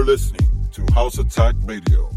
You're listening to House Attack Radio.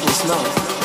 Levels low.